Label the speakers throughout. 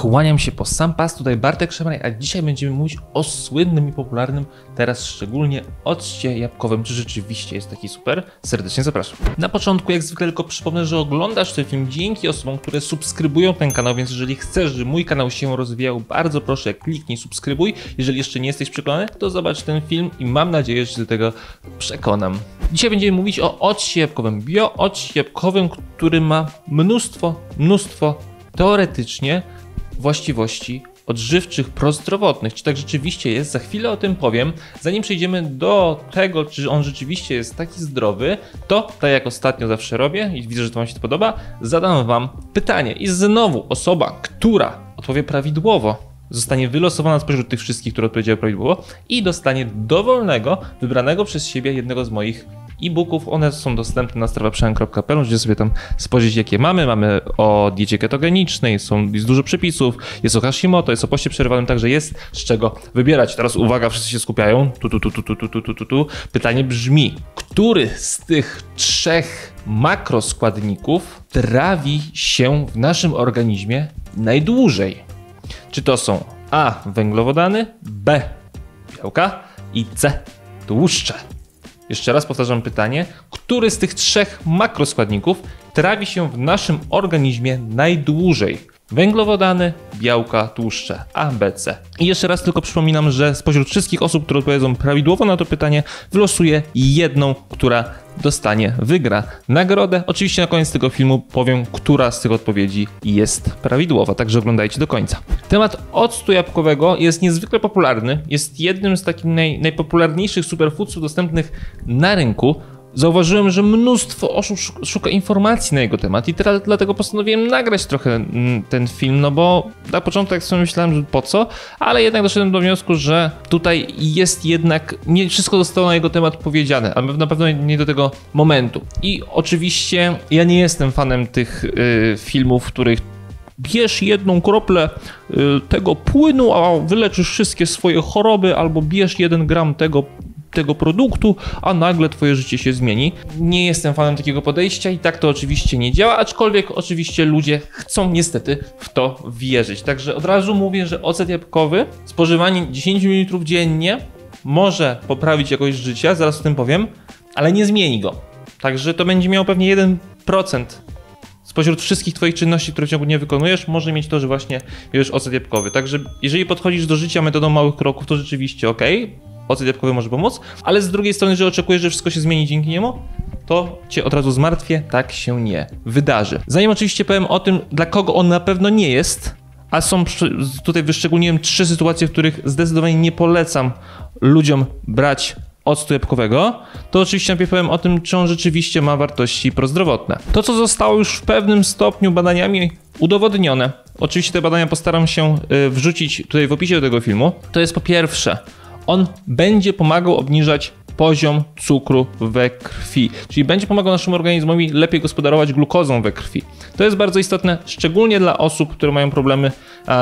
Speaker 1: Kłaniam się po sam pas, tutaj Bartek Szemraj, a dzisiaj będziemy mówić o słynnym i popularnym, teraz szczególnie occie jabłkowym. Czy rzeczywiście jest taki super? Serdecznie zapraszam. Na początku, jak zwykle, tylko przypomnę, że oglądasz ten film dzięki osobom, które subskrybują ten kanał, więc jeżeli chcesz, żeby mój kanał się rozwijał, bardzo proszę, kliknij subskrybuj. Jeżeli jeszcze nie jesteś przekonany, to zobacz ten film i mam nadzieję, że się do tego przekonam. Dzisiaj będziemy mówić o occie jabłkowym, bio-occie jabłkowym, który ma mnóstwo, mnóstwo teoretycznie właściwości odżywczych, prozdrowotnych. Czy tak rzeczywiście jest? Za chwilę o tym powiem. Zanim przejdziemy do tego, czy on rzeczywiście jest taki zdrowy, to tak jak ostatnio zawsze robię i widzę, że to Wam się to podoba, zadam Wam pytanie. I znowu osoba, która odpowie prawidłowo, zostanie wylosowana spośród tych wszystkich, które odpowiedziały prawidłowo i dostanie dowolnego, wybranego przez siebie jednego z moich e-booków. One są dostępne na strawaprzemian.pl, możecie sobie tam spojrzeć jakie mamy. Mamy o diecie ketogenicznej, są, jest dużo przepisów, jest o Hashimoto, jest o poście przerwanym, także jest z czego wybierać. Teraz uwaga, wszyscy się skupiają. Tu, tu, tu, tu, tu, tu, tu, tu, tu. Pytanie brzmi, który z tych trzech makroskładników trawi się w naszym organizmie najdłużej? Czy to są A. Węglowodany, B. Białka i C. Tłuszcze. Jeszcze raz powtarzam pytanie, który z tych trzech makroskładników trawi się w naszym organizmie najdłużej? Węglowodany, białka, tłuszcze A, B, C. I jeszcze raz tylko przypominam, że spośród wszystkich osób, które odpowiedzą prawidłowo na to pytanie, wylosuję jedną, która dostanie, wygra nagrodę. Oczywiście na koniec tego filmu powiem, która z tych odpowiedzi jest prawidłowa, także oglądajcie do końca. Temat octu jabłkowego jest niezwykle popularny, jest jednym z takich naj, najpopularniejszych superfoodsów dostępnych na rynku. Zauważyłem, że mnóstwo osób szuka informacji na jego temat i teraz dlatego postanowiłem nagrać trochę mm, ten film, no bo na początku tak sobie myślałem, że po co, ale jednak doszedłem do wniosku, że tutaj jest jednak, nie wszystko zostało na jego temat powiedziane, ale na pewno nie do tego momentu. I oczywiście ja nie jestem fanem tych y, filmów, w których bierz jedną kroplę y, tego płynu, a wyleczysz wszystkie swoje choroby, albo bierz jeden gram tego tego produktu, a nagle twoje życie się zmieni. Nie jestem fanem takiego podejścia i tak to oczywiście nie działa, aczkolwiek oczywiście ludzie chcą niestety w to wierzyć. Także od razu mówię, że ocet jabłkowy, spożywanie 10 ml dziennie może poprawić jakość życia, zaraz o tym powiem, ale nie zmieni go. Także to będzie miało pewnie 1% spośród wszystkich Twoich czynności, które w ciągu dnia wykonujesz, może mieć to, że właśnie bierzesz ocet jabłkowy. Także jeżeli podchodzisz do życia metodą małych kroków, to rzeczywiście ok, ocet jabłkowy może pomóc, ale z drugiej strony, że oczekujesz, że wszystko się zmieni dzięki niemu, to cię od razu zmartwię, tak się nie wydarzy. Zanim oczywiście powiem o tym, dla kogo on na pewno nie jest, a są tutaj wyszczególniłem trzy sytuacje, w których zdecydowanie nie polecam ludziom brać octu jabłkowego, to oczywiście najpierw powiem o tym, czy on rzeczywiście ma wartości prozdrowotne. To, co zostało już w pewnym stopniu badaniami udowodnione, oczywiście te badania postaram się y, wrzucić tutaj w opisie do tego filmu, to jest po pierwsze on będzie pomagał obniżać poziom cukru we krwi, czyli będzie pomagał naszemu organizmowi lepiej gospodarować glukozą we krwi. To jest bardzo istotne, szczególnie dla osób, które mają problemy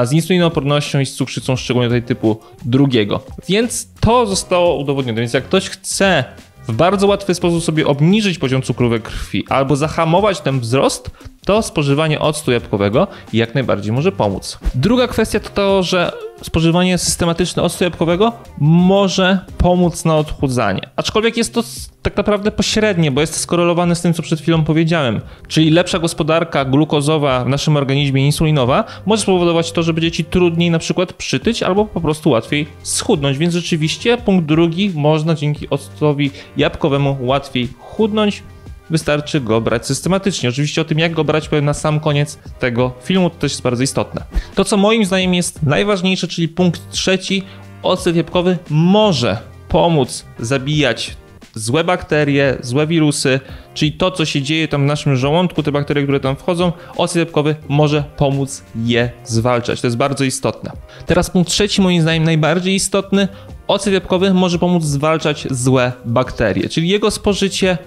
Speaker 1: z insulinoopornością i z cukrzycą, szczególnie tej typu drugiego. Więc to zostało udowodnione. Więc jak ktoś chce w bardzo łatwy sposób sobie obniżyć poziom cukru we krwi albo zahamować ten wzrost, to spożywanie octu jabłkowego jak najbardziej może pomóc. Druga kwestia to to, że spożywanie systematyczne octu jabłkowego może pomóc na odchudzanie. Aczkolwiek jest to tak naprawdę pośrednie, bo jest skorelowane z tym, co przed chwilą powiedziałem. Czyli lepsza gospodarka glukozowa w naszym organizmie insulinowa może spowodować to, że będzie ci trudniej na przykład przytyć albo po prostu łatwiej schudnąć. Więc rzeczywiście punkt drugi, można dzięki octowi jabłkowemu łatwiej chudnąć, wystarczy go brać systematycznie. Oczywiście o tym, jak go brać, powiem na sam koniec tego filmu, to też jest bardzo istotne. To, co moim zdaniem jest najważniejsze, czyli punkt trzeci, ocet jabłkowy może pomóc zabijać złe bakterie, złe wirusy, czyli to, co się dzieje tam w naszym żołądku, te bakterie, które tam wchodzą, ocet jabłkowy może pomóc je zwalczać. To jest bardzo istotne. Teraz punkt trzeci, moim zdaniem najbardziej istotny, ocet jabłkowy może pomóc zwalczać złe bakterie, czyli jego spożycie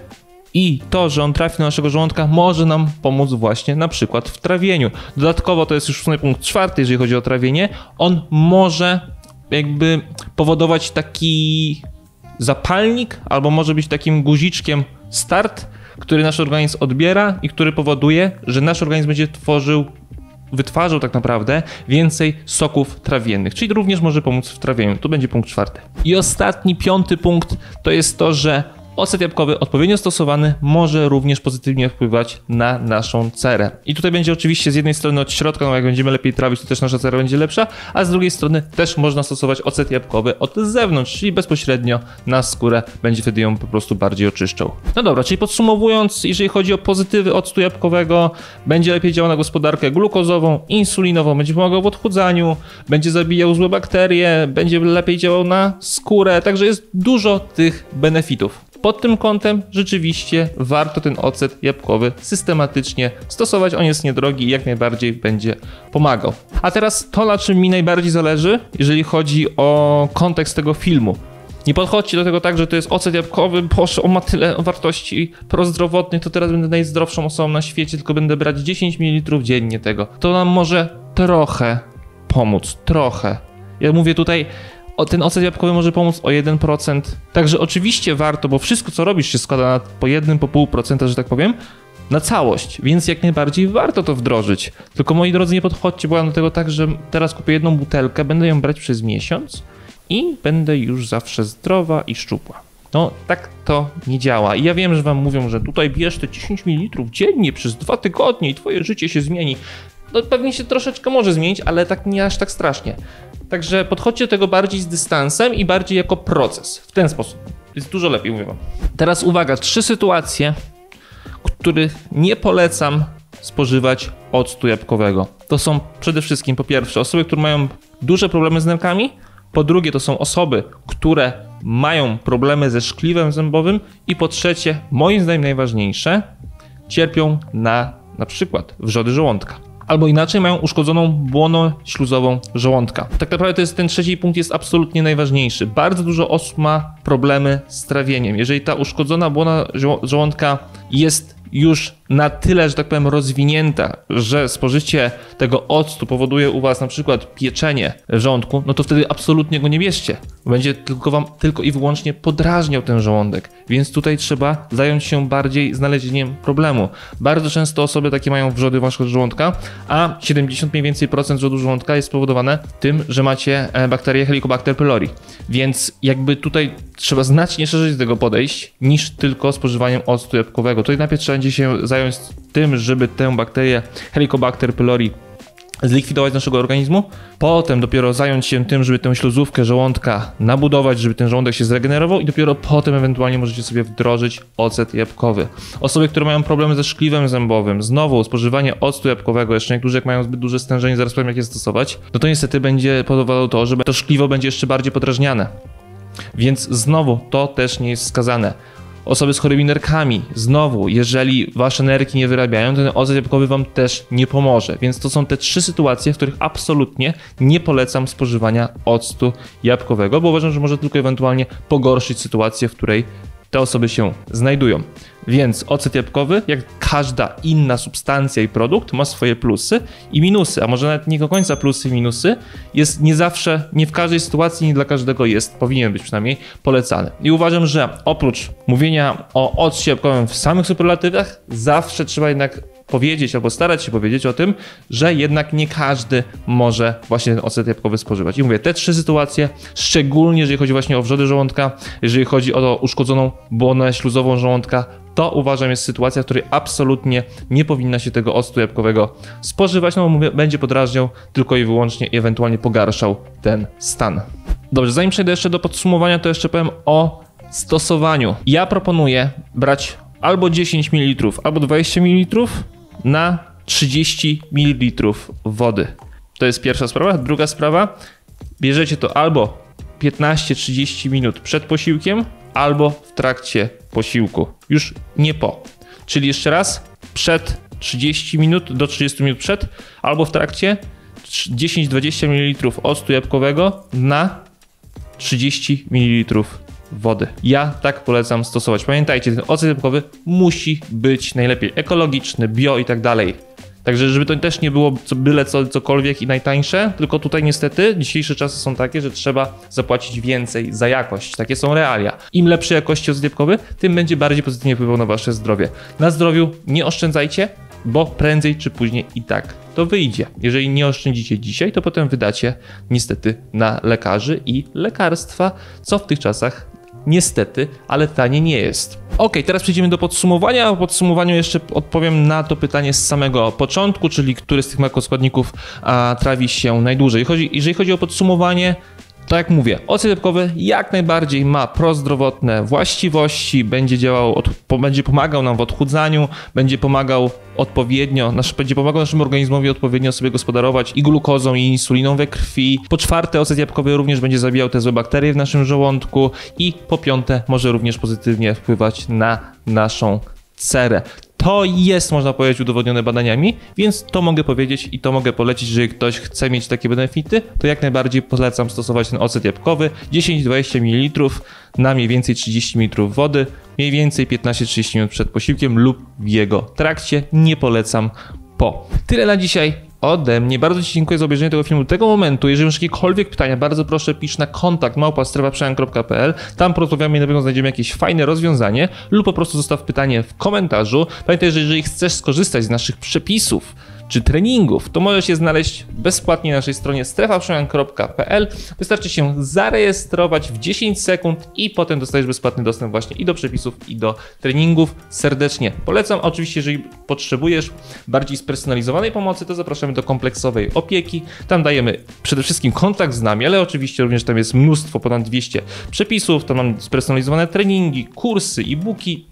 Speaker 1: i to, że on trafi do naszego żołądka, może nam pomóc właśnie na przykład w trawieniu. Dodatkowo to jest już punkt czwarty, jeżeli chodzi o trawienie. On może jakby powodować taki zapalnik, albo może być takim guziczkiem start, który nasz organizm odbiera i który powoduje, że nasz organizm będzie tworzył wytwarzał tak naprawdę więcej soków trawiennych, czyli również może pomóc w trawieniu. Tu będzie punkt czwarty. I ostatni, piąty punkt to jest to, że Ocet jabłkowy odpowiednio stosowany może również pozytywnie wpływać na naszą cerę. I tutaj będzie oczywiście z jednej strony od środka, no jak będziemy lepiej trawić, to też nasza cera będzie lepsza, a z drugiej strony też można stosować ocet jabłkowy od zewnątrz, czyli bezpośrednio na skórę, będzie wtedy ją po prostu bardziej oczyszczał. No dobra, czyli podsumowując, jeżeli chodzi o pozytywy octu jabłkowego, będzie lepiej działał na gospodarkę glukozową, insulinową, będzie pomagał w odchudzaniu, będzie zabijał złe bakterie, będzie lepiej działał na skórę, także jest dużo tych benefitów. Pod tym kątem rzeczywiście warto ten ocet jabłkowy systematycznie stosować. On jest niedrogi i jak najbardziej będzie pomagał. A teraz to, na czym mi najbardziej zależy, jeżeli chodzi o kontekst tego filmu. Nie podchodźcie do tego tak, że to jest ocet jabłkowy, boże, on ma tyle wartości prozdrowotnych, to teraz będę najzdrowszą osobą na świecie, tylko będę brać 10 ml dziennie tego. To nam może trochę pomóc, trochę. Ja mówię tutaj o, ten ocet jabłkowy może pomóc o 1%. Także oczywiście warto, bo wszystko co robisz się składa na po 1, po pół procenta, że tak powiem, na całość, więc jak najbardziej warto to wdrożyć. Tylko moi drodzy, nie podchodźcie, bo ja do tego tak, że teraz kupię jedną butelkę, będę ją brać przez miesiąc i będę już zawsze zdrowa i szczupła. No, tak to nie działa. I ja wiem, że wam mówią, że tutaj bierz te 10 ml dziennie przez dwa tygodnie i twoje życie się zmieni. No pewnie się troszeczkę może zmienić, ale tak nie aż tak strasznie. Także podchodźcie do tego bardziej z dystansem i bardziej jako proces. W ten sposób. Jest dużo lepiej, mówię wam. Teraz uwaga, trzy sytuacje, których nie polecam spożywać octu jabłkowego. To są przede wszystkim po pierwsze osoby, które mają duże problemy z nerkami, po drugie to są osoby, które mają problemy ze szkliwem zębowym i po trzecie, moim zdaniem najważniejsze, cierpią na na przykład wrzody żołądka albo inaczej mają uszkodzoną błono śluzową żołądka. Tak naprawdę to jest ten trzeci punkt jest absolutnie najważniejszy. Bardzo dużo osób ma problemy z trawieniem. Jeżeli ta uszkodzona błona żołądka jest już na tyle, że tak powiem, rozwinięta, że spożycie tego octu powoduje u Was na przykład pieczenie żołądku, no to wtedy absolutnie go nie bierzcie. Będzie tylko Wam tylko i wyłącznie podrażniał ten żołądek. Więc tutaj trzeba zająć się bardziej znalezieniem problemu. Bardzo często osoby takie mają wrzody waszego żołądka, a 70 mniej więcej procent wrzodu żołądka jest spowodowane tym, że macie e, bakterię Helicobacter pylori. Więc jakby tutaj trzeba znacznie szerzej do tego podejść niż tylko spożywaniem octu jabłkowego. Tutaj najpierw trzeba będzie się zająć tym, żeby tę bakterię Helicobacter pylori zlikwidować z naszego organizmu, potem dopiero zająć się tym, żeby tę śluzówkę żołądka nabudować, żeby ten żołądek się zregenerował i dopiero potem ewentualnie możecie sobie wdrożyć ocet jabłkowy. Osoby, które mają problemy ze szkliwem zębowym, znowu spożywanie octu jabłkowego, jeszcze niektórzy jak mają zbyt duże stężenie, zaraz powiem jak je stosować, no to niestety będzie powodowało to, że to szkliwo będzie jeszcze bardziej podrażniane. Więc znowu to też nie jest wskazane. Osoby z chorymi nerkami, znowu, jeżeli wasze nerki nie wyrabiają, ten ocet jabłkowy wam też nie pomoże. Więc to są te trzy sytuacje, w których absolutnie nie polecam spożywania octu jabłkowego, bo uważam, że może tylko ewentualnie pogorszyć sytuację, w której te osoby się znajdują. Więc ocet jabłkowy, jak każda inna substancja i produkt, ma swoje plusy i minusy, a może nawet nie do końca plusy i minusy, jest nie zawsze, nie w każdej sytuacji, nie dla każdego jest, powinien być przynajmniej polecany. I uważam, że oprócz mówienia o occie jabłkowym w samych superlatywach, zawsze trzeba jednak powiedzieć albo starać się powiedzieć o tym, że jednak nie każdy może właśnie ten ocet jabłkowy spożywać. I mówię, te trzy sytuacje, szczególnie jeżeli chodzi właśnie o wrzody żołądka, jeżeli chodzi o uszkodzoną błonę śluzową żołądka, to uważam jest sytuacja, w której absolutnie nie powinna się tego octu jabłkowego spożywać, no bo będzie podrażniał tylko i wyłącznie i ewentualnie pogarszał ten stan. Dobrze, zanim przejdę jeszcze do podsumowania, to jeszcze powiem o stosowaniu. Ja proponuję brać albo 10 ml, albo 20 ml na 30 ml wody. To jest pierwsza sprawa. Druga sprawa, bierzecie to albo 15-30 minut przed posiłkiem, albo w trakcie posiłku. Już nie po. Czyli jeszcze raz, przed 30 minut do 30 minut przed, albo w trakcie 10-20 ml octu jabłkowego na 30 ml wody. Ja tak polecam stosować. Pamiętajcie, ten ocet jabłkowy musi być najlepiej ekologiczny, bio i tak dalej. Także żeby to też nie było co, byle co, cokolwiek i najtańsze, tylko tutaj niestety dzisiejsze czasy są takie, że trzeba zapłacić więcej za jakość. Takie są realia. Im lepszej jakości ocet jabłkowy, tym będzie bardziej pozytywnie wpływał na wasze zdrowie. Na zdrowiu nie oszczędzajcie, bo prędzej czy później i tak to wyjdzie. Jeżeli nie oszczędzicie dzisiaj, to potem wydacie niestety na lekarzy i lekarstwa, co w tych czasach niestety, ale tanie nie jest. Ok, teraz przejdziemy do podsumowania. W podsumowaniu jeszcze odpowiem na to pytanie z samego początku, czyli który z tych makroskładników a, trawi się najdłużej. Chodzi, jeżeli chodzi o podsumowanie, tak jak mówię, ocet jabłkowy jak najbardziej ma prozdrowotne właściwości, będzie działał, od, będzie pomagał nam w odchudzaniu, będzie pomagał odpowiednio, nasz, będzie pomagał naszemu organizmowi odpowiednio sobie gospodarować i glukozą, i insuliną we krwi. Po czwarte, ocet jabłkowy również będzie zabijał te złe bakterie w naszym żołądku i po piąte, może również pozytywnie wpływać na naszą cerę. To jest, można powiedzieć, udowodnione badaniami, więc to mogę powiedzieć i to mogę polecić, jeżeli ktoś chce mieć takie benefity, to jak najbardziej polecam stosować ten ocet jabłkowy 10-20 ml na mniej więcej 30 ml wody, mniej więcej 15-30 minut przed posiłkiem lub w jego trakcie. Nie polecam po. Tyle na dzisiaj ode mnie. Bardzo Ci dziękuję za obejrzenie tego filmu do tego momentu. Jeżeli masz jakiekolwiek pytania, bardzo proszę pisz na kontakt małpa.strefaprzemian.pl. Tam porozmawiamy i na pewno znajdziemy jakieś fajne rozwiązanie lub po prostu zostaw pytanie w komentarzu. Pamiętaj, że jeżeli chcesz skorzystać z naszych przepisów, czy treningów, to możesz je znaleźć bezpłatnie na naszej stronie strefaprzemian.pl. Wystarczy się zarejestrować w 10 sekund i potem dostajesz bezpłatny dostęp właśnie i do przepisów, i do treningów. Serdecznie polecam. Oczywiście, jeżeli potrzebujesz bardziej spersonalizowanej pomocy, to zapraszamy do kompleksowej opieki. Tam dajemy przede wszystkim kontakt z nami, ale oczywiście również tam jest mnóstwo, ponad 200 przepisów, tam mam spersonalizowane treningi, kursy, e-booki,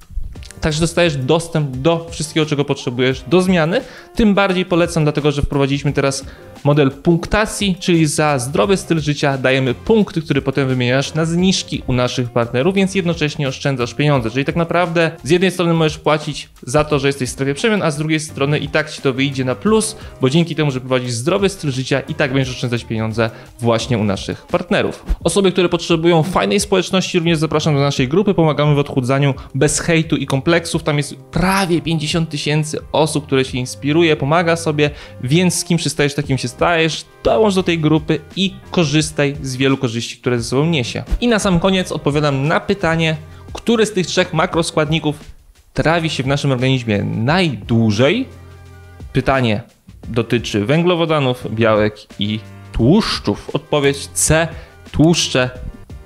Speaker 1: Także dostajesz dostęp do wszystkiego, czego potrzebujesz do zmiany. Tym bardziej polecam, dlatego że wprowadziliśmy teraz model punktacji, czyli za zdrowy styl życia dajemy punkty, które potem wymieniasz na zniżki u naszych partnerów, więc jednocześnie oszczędzasz pieniądze. Czyli tak naprawdę z jednej strony możesz płacić za to, że jesteś w strefie przemian, a z drugiej strony i tak ci to wyjdzie na plus, bo dzięki temu, że prowadzisz zdrowy styl życia i tak będziesz oszczędzać pieniądze właśnie u naszych partnerów. Osoby, które potrzebują fajnej społeczności, również zapraszam do naszej grupy. Pomagamy w odchudzaniu bez hejtu i kompleksów. Tam jest prawie 50 tysięcy osób, które się inspiruje, pomaga sobie, więc z kim przystajesz, takim się stajesz, dołącz do tej grupy i korzystaj z wielu korzyści, które ze sobą niesie. I na sam koniec odpowiadam na pytanie, który z tych trzech makroskładników trawi się w naszym organizmie najdłużej? Pytanie dotyczy węglowodanów, białek i tłuszczów. Odpowiedź C. Tłuszcze.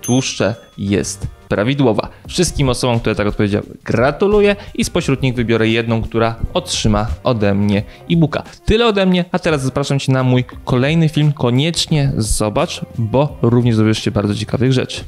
Speaker 1: Tłuszcze jest prawidłowa. Wszystkim osobom, które tak odpowiedziały, gratuluję i spośród nich wybiorę jedną, która otrzyma ode mnie e-booka. Tyle ode mnie, a teraz zapraszam Cię na mój kolejny film. Koniecznie zobacz, bo również dowiesz się bardzo ciekawych rzeczy.